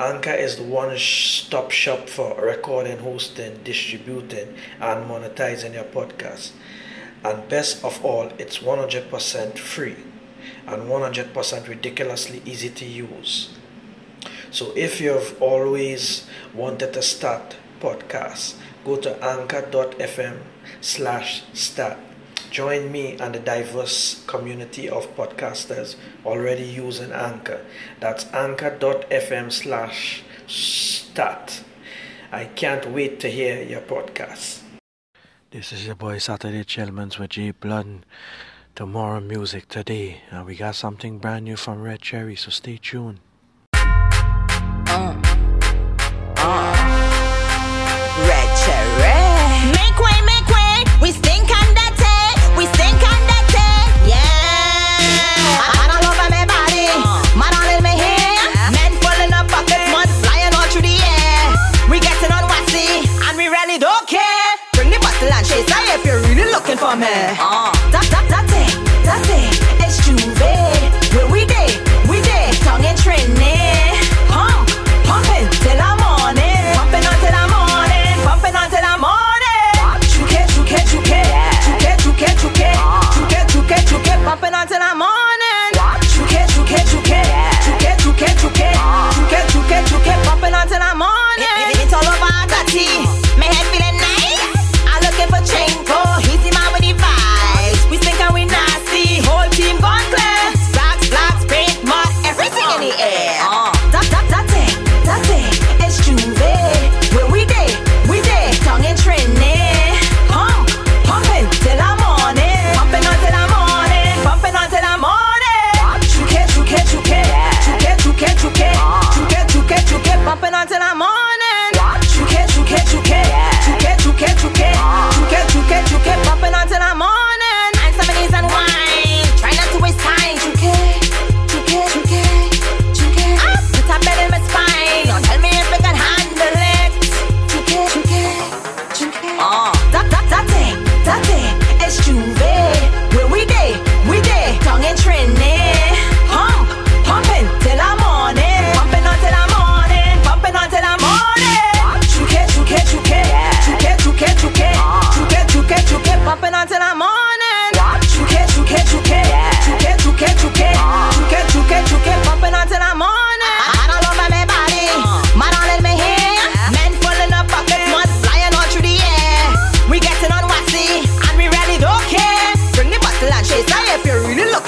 Anchor is the one stop shop for recording, hosting, distributing, and monetizing your podcast. And best of all, it's 100% free and 100% ridiculously easy to use. So if you've always wanted to start podcasts, go to anchor.fm slash start Join me and the diverse community of podcasters already using Anchor. That's anchor.fm slash start. I can't wait to hear your podcast. This is your boy Saturday Chillmans with G Blood. Tomorrow music today. And we got something brand new from Red Cherry, so stay tuned. Looking for me. Uh.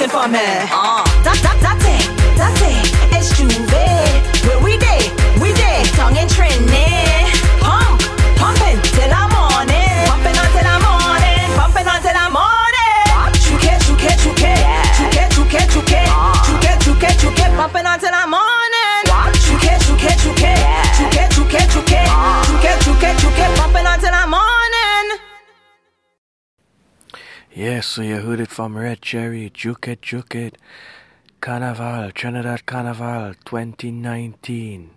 Looking for me. That, Yes, so you heard it from Red Cherry, Juke It, Juke It, Carnival, Trinidad Carnival 2019.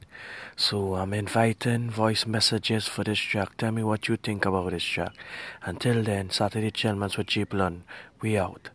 So I'm inviting voice messages for this track. Tell me what you think about this track. Until then, Saturday Chillmans with G Blunt. We out.